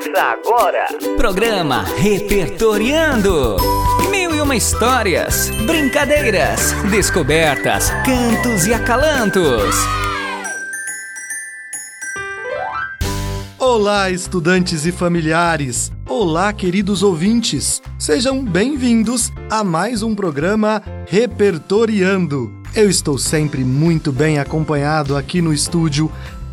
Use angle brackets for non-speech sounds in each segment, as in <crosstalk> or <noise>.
Ouça agora. Programa Repertoriando. Mil e uma histórias, brincadeiras, descobertas, cantos e acalantos. Olá, estudantes e familiares! Olá, queridos ouvintes! Sejam bem-vindos a mais um programa Repertoriando. Eu estou sempre muito bem acompanhado aqui no estúdio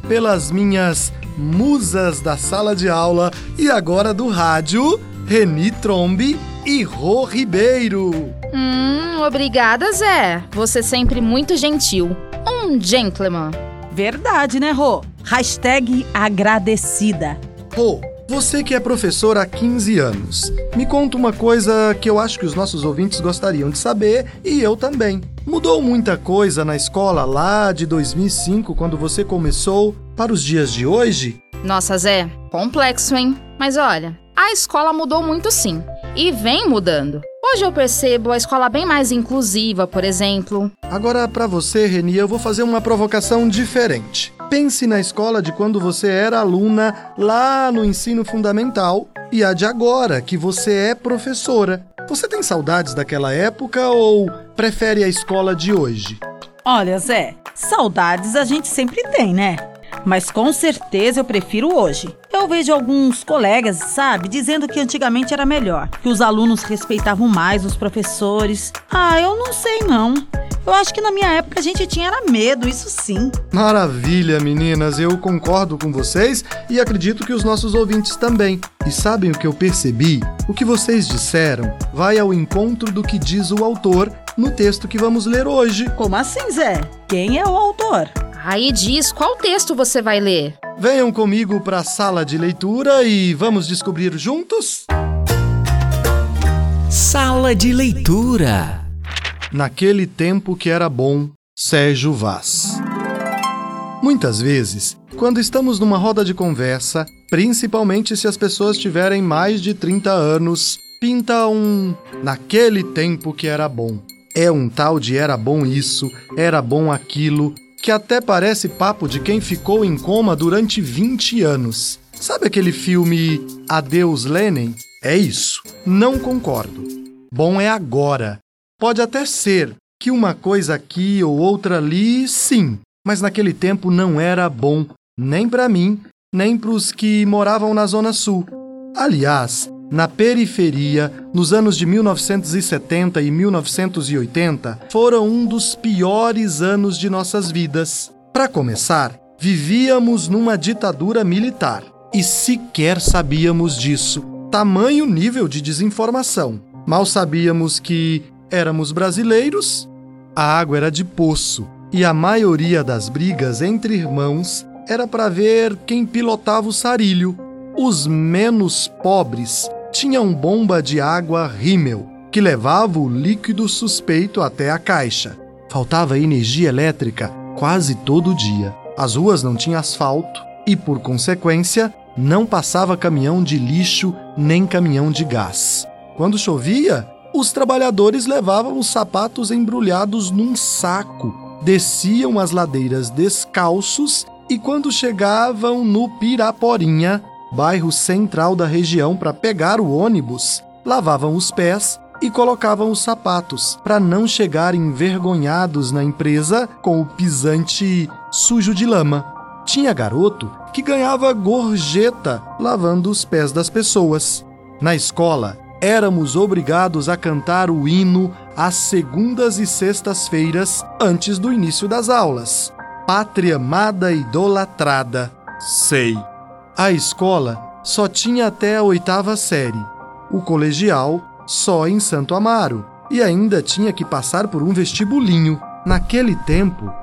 pelas minhas musas da sala de aula e agora do rádio, Reni Trombe e Rô Ribeiro. Hum, obrigada, Zé. Você sempre muito gentil. Um gentleman. Verdade, né, Rô? Hashtag agradecida. Rô, você que é professor há 15 anos, me conta uma coisa que eu acho que os nossos ouvintes gostariam de saber e eu também. Mudou muita coisa na escola lá de 2005, quando você começou, para os dias de hoje? Nossa, Zé, complexo, hein? Mas olha, a escola mudou muito sim. E vem mudando. Hoje eu percebo a escola bem mais inclusiva, por exemplo. Agora, para você, Reni, eu vou fazer uma provocação diferente. Pense na escola de quando você era aluna lá no ensino fundamental e a de agora, que você é professora. Você tem saudades daquela época ou prefere a escola de hoje? Olha, Zé, saudades a gente sempre tem, né? Mas com certeza eu prefiro hoje. Eu vejo alguns colegas, sabe, dizendo que antigamente era melhor, que os alunos respeitavam mais os professores. Ah, eu não sei não. Eu acho que na minha época a gente tinha era medo, isso sim. Maravilha, meninas, eu concordo com vocês e acredito que os nossos ouvintes também. E sabem o que eu percebi? O que vocês disseram vai ao encontro do que diz o autor no texto que vamos ler hoje. Como assim, Zé? Quem é o autor? Aí diz qual texto você vai ler. Venham comigo para a sala de leitura e vamos descobrir juntos? Sala de leitura. Naquele tempo que era bom, Sérgio Vaz. Muitas vezes, quando estamos numa roda de conversa, principalmente se as pessoas tiverem mais de 30 anos, pinta um naquele tempo que era bom. É um tal de era bom isso, era bom aquilo, que até parece papo de quem ficou em coma durante 20 anos. Sabe aquele filme Adeus Lenin? É isso. Não concordo. Bom é agora, Pode até ser que uma coisa aqui ou outra ali, sim, mas naquele tempo não era bom, nem para mim, nem para os que moravam na Zona Sul. Aliás, na periferia, nos anos de 1970 e 1980, foram um dos piores anos de nossas vidas. Para começar, vivíamos numa ditadura militar e sequer sabíamos disso. Tamanho nível de desinformação. Mal sabíamos que Éramos brasileiros, a água era de poço e a maioria das brigas entre irmãos era para ver quem pilotava o sarilho. Os menos pobres tinham bomba de água rímel, que levava o líquido suspeito até a caixa. Faltava energia elétrica quase todo dia. As ruas não tinham asfalto e, por consequência, não passava caminhão de lixo nem caminhão de gás. Quando chovia, os trabalhadores levavam os sapatos embrulhados num saco, desciam as ladeiras descalços e, quando chegavam no Piraporinha, bairro central da região, para pegar o ônibus, lavavam os pés e colocavam os sapatos para não chegar envergonhados na empresa com o pisante sujo de lama. Tinha garoto que ganhava gorjeta lavando os pés das pessoas. Na escola, éramos obrigados a cantar o hino às segundas e sextas-feiras antes do início das aulas. Pátria amada idolatrada. Sei. A escola só tinha até a oitava série. O colegial só em Santo Amaro. E ainda tinha que passar por um vestibulinho. Naquele tempo,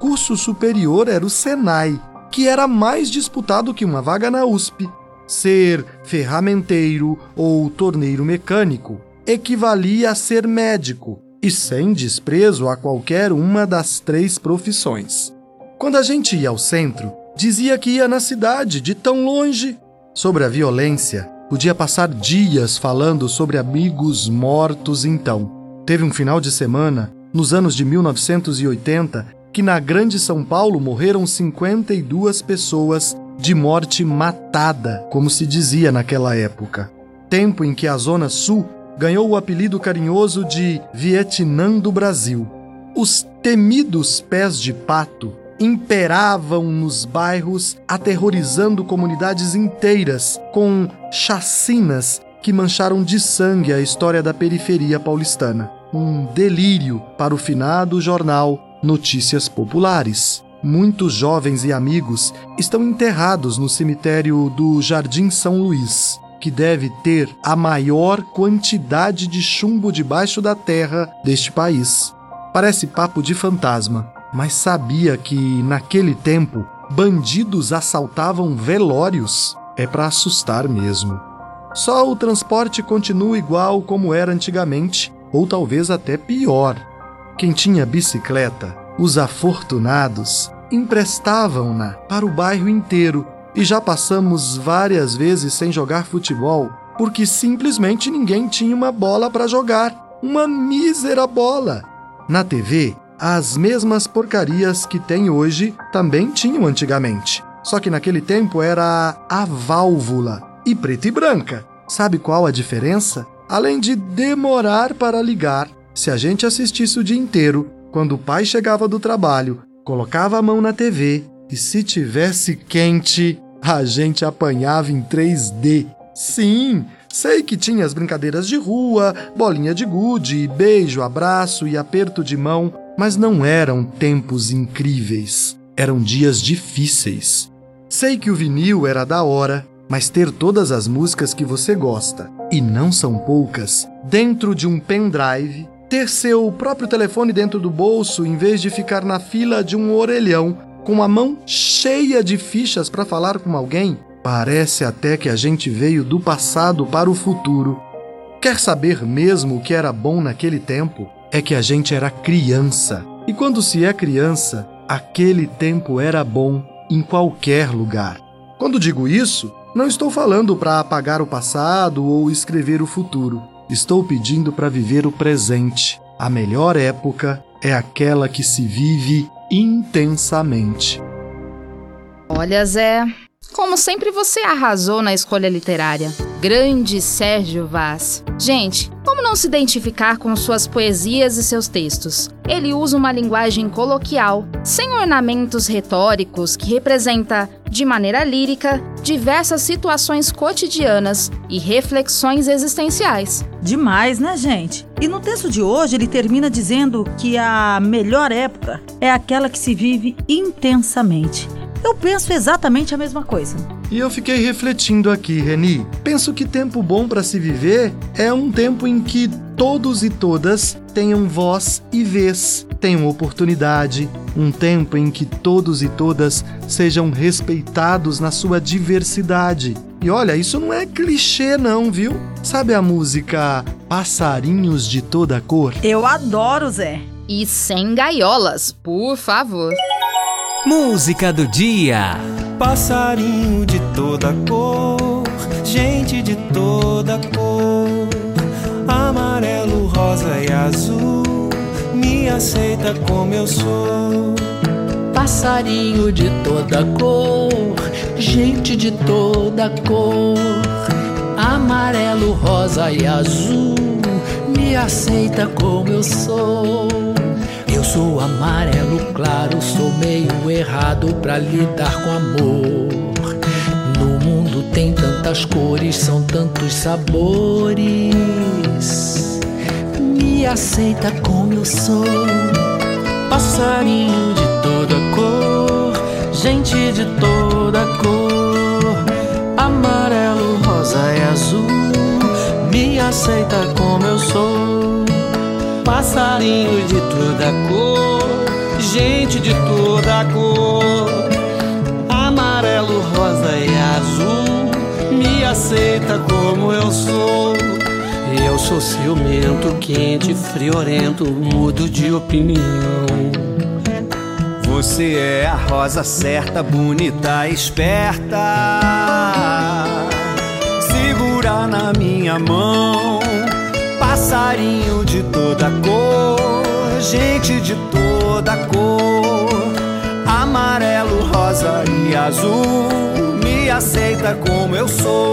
curso superior era o Senai, que era mais disputado que uma vaga na USP ser ferramenteiro ou torneiro mecânico equivalia a ser médico, e sem desprezo a qualquer uma das três profissões. Quando a gente ia ao centro, dizia que ia na cidade, de tão longe. Sobre a violência, podia passar dias falando sobre amigos mortos então. Teve um final de semana, nos anos de 1980, que na Grande São Paulo morreram 52 pessoas de morte matada, como se dizia naquela época. Tempo em que a Zona Sul ganhou o apelido carinhoso de Vietnã do Brasil. Os temidos pés de pato imperavam nos bairros, aterrorizando comunidades inteiras com chacinas que mancharam de sangue a história da periferia paulistana. Um delírio para o finado jornal Notícias Populares. Muitos jovens e amigos estão enterrados no cemitério do Jardim São Luís, que deve ter a maior quantidade de chumbo debaixo da terra deste país. Parece papo de fantasma, mas sabia que, naquele tempo, bandidos assaltavam velórios? É para assustar mesmo. Só o transporte continua igual como era antigamente, ou talvez até pior. Quem tinha bicicleta, os afortunados, emprestavam-na para o bairro inteiro e já passamos várias vezes sem jogar futebol porque simplesmente ninguém tinha uma bola para jogar. Uma mísera bola. Na TV, as mesmas porcarias que tem hoje também tinham antigamente. Só que naquele tempo era a válvula e preta e branca. Sabe qual a diferença? Além de demorar para ligar, se a gente assistisse o dia inteiro, quando o pai chegava do trabalho, colocava a mão na TV e se tivesse quente, a gente apanhava em 3D. Sim, sei que tinha as brincadeiras de rua, bolinha de gude, beijo, abraço e aperto de mão, mas não eram tempos incríveis. Eram dias difíceis. Sei que o vinil era da hora, mas ter todas as músicas que você gosta, e não são poucas, dentro de um pendrive, ter seu próprio telefone dentro do bolso em vez de ficar na fila de um orelhão com a mão cheia de fichas para falar com alguém, parece até que a gente veio do passado para o futuro. Quer saber mesmo o que era bom naquele tempo? É que a gente era criança. E quando se é criança, aquele tempo era bom em qualquer lugar. Quando digo isso, não estou falando para apagar o passado ou escrever o futuro. Estou pedindo para viver o presente. A melhor época é aquela que se vive intensamente. Olha, Zé, como sempre você arrasou na escolha literária. Grande Sérgio Vaz. Gente, como não se identificar com suas poesias e seus textos? Ele usa uma linguagem coloquial, sem ornamentos retóricos, que representa, de maneira lírica, diversas situações cotidianas e reflexões existenciais. Demais, né, gente? E no texto de hoje ele termina dizendo que a melhor época é aquela que se vive intensamente. Eu penso exatamente a mesma coisa. E eu fiquei refletindo aqui, Reni. Penso que tempo bom para se viver é um tempo em que todos e todas tenham voz e vez, tenham oportunidade, um tempo em que todos e todas sejam respeitados na sua diversidade. E olha, isso não é clichê não, viu? Sabe a música Passarinhos de toda cor? Eu adoro, Zé. E sem gaiolas, por favor. Música do dia. Passarinho de toda cor, gente de toda cor, amarelo, rosa e azul, me aceita como eu sou. Passarinho de toda cor, gente de toda cor, amarelo, rosa e azul, me aceita como eu sou. Sou amarelo claro, sou meio errado pra lidar com amor. No mundo tem tantas cores, são tantos sabores. Me aceita como eu sou. Passarinho de toda cor, gente de toda cor, amarelo, rosa e azul. Me aceita como eu sou. Passarinho de toda cor, gente de toda cor, amarelo, rosa e azul, me aceita como eu sou. Eu sou ciumento, quente, friorento, mudo de opinião. Você é a rosa certa, bonita, esperta. Segura na minha mão, passarinho de toda cor, gente de toda cor, amarelo, rosa e azul. aceita como eu sou.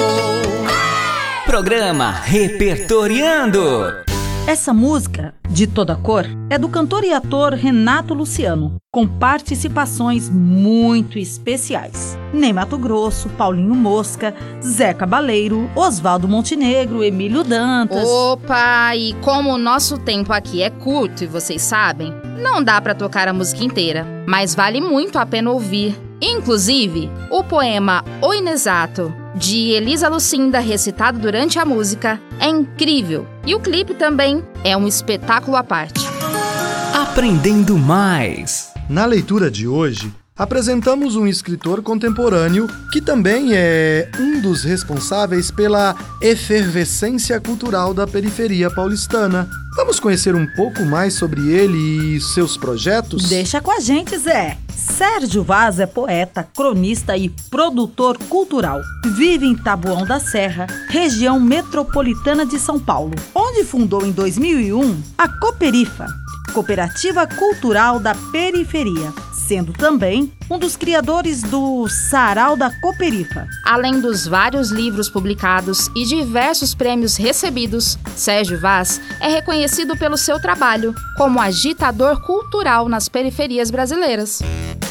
Programa Repertoriando. Essa música, de toda cor, é do cantor e ator Renato Luciano, com participações muito especiais. Ney Mato Grosso, Paulinho Mosca, Zé Cabaleiro, Oswaldo Montenegro, Emílio Dantas. Opa, e como o nosso tempo aqui é curto e vocês sabem, não dá pra tocar a música inteira, mas vale muito a pena ouvir. Inclusive, o poema O Inexato, de Elisa Lucinda, recitado durante a música, é incrível. E o clipe também é um espetáculo à parte. Aprendendo mais. Na leitura de hoje, apresentamos um escritor contemporâneo que também é um dos responsáveis pela efervescência cultural da periferia paulistana. Vamos conhecer um pouco mais sobre ele e seus projetos? Deixa com a gente, Zé. Sérgio Vaz é poeta, cronista e produtor cultural. Vive em Taboão da Serra, região metropolitana de São Paulo, onde fundou em 2001 a Cooperifa, Cooperativa Cultural da Periferia, sendo também um dos criadores do Sarau da Cooperifa. Além dos vários livros publicados e diversos prêmios recebidos, Sérgio Vaz é reconhecido pelo seu trabalho como agitador cultural nas periferias brasileiras.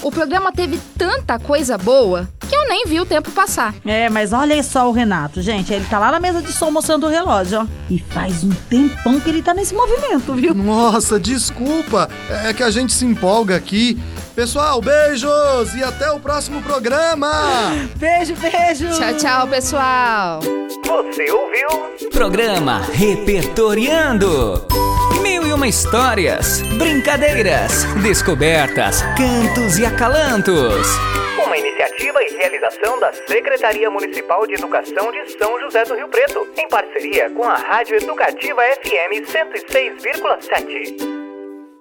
O programa teve tanta coisa boa que eu nem vi o tempo passar. É, mas olha só o Renato, gente. Ele tá lá na mesa de som mostrando o relógio, ó. E faz um tempão que ele tá nesse movimento, viu? Nossa, desculpa, é que a gente se empolga aqui. Pessoal, beijos e até o próximo programa! <gasps> Beijo, beijo! Tchau, tchau, pessoal! Você ouviu? Programa Repertoriando. Mil e uma histórias, brincadeiras, descobertas, cantos e acalantos. Iniciativa e realização da Secretaria Municipal de Educação de São José do Rio Preto, em parceria com a Rádio Educativa FM 106,7.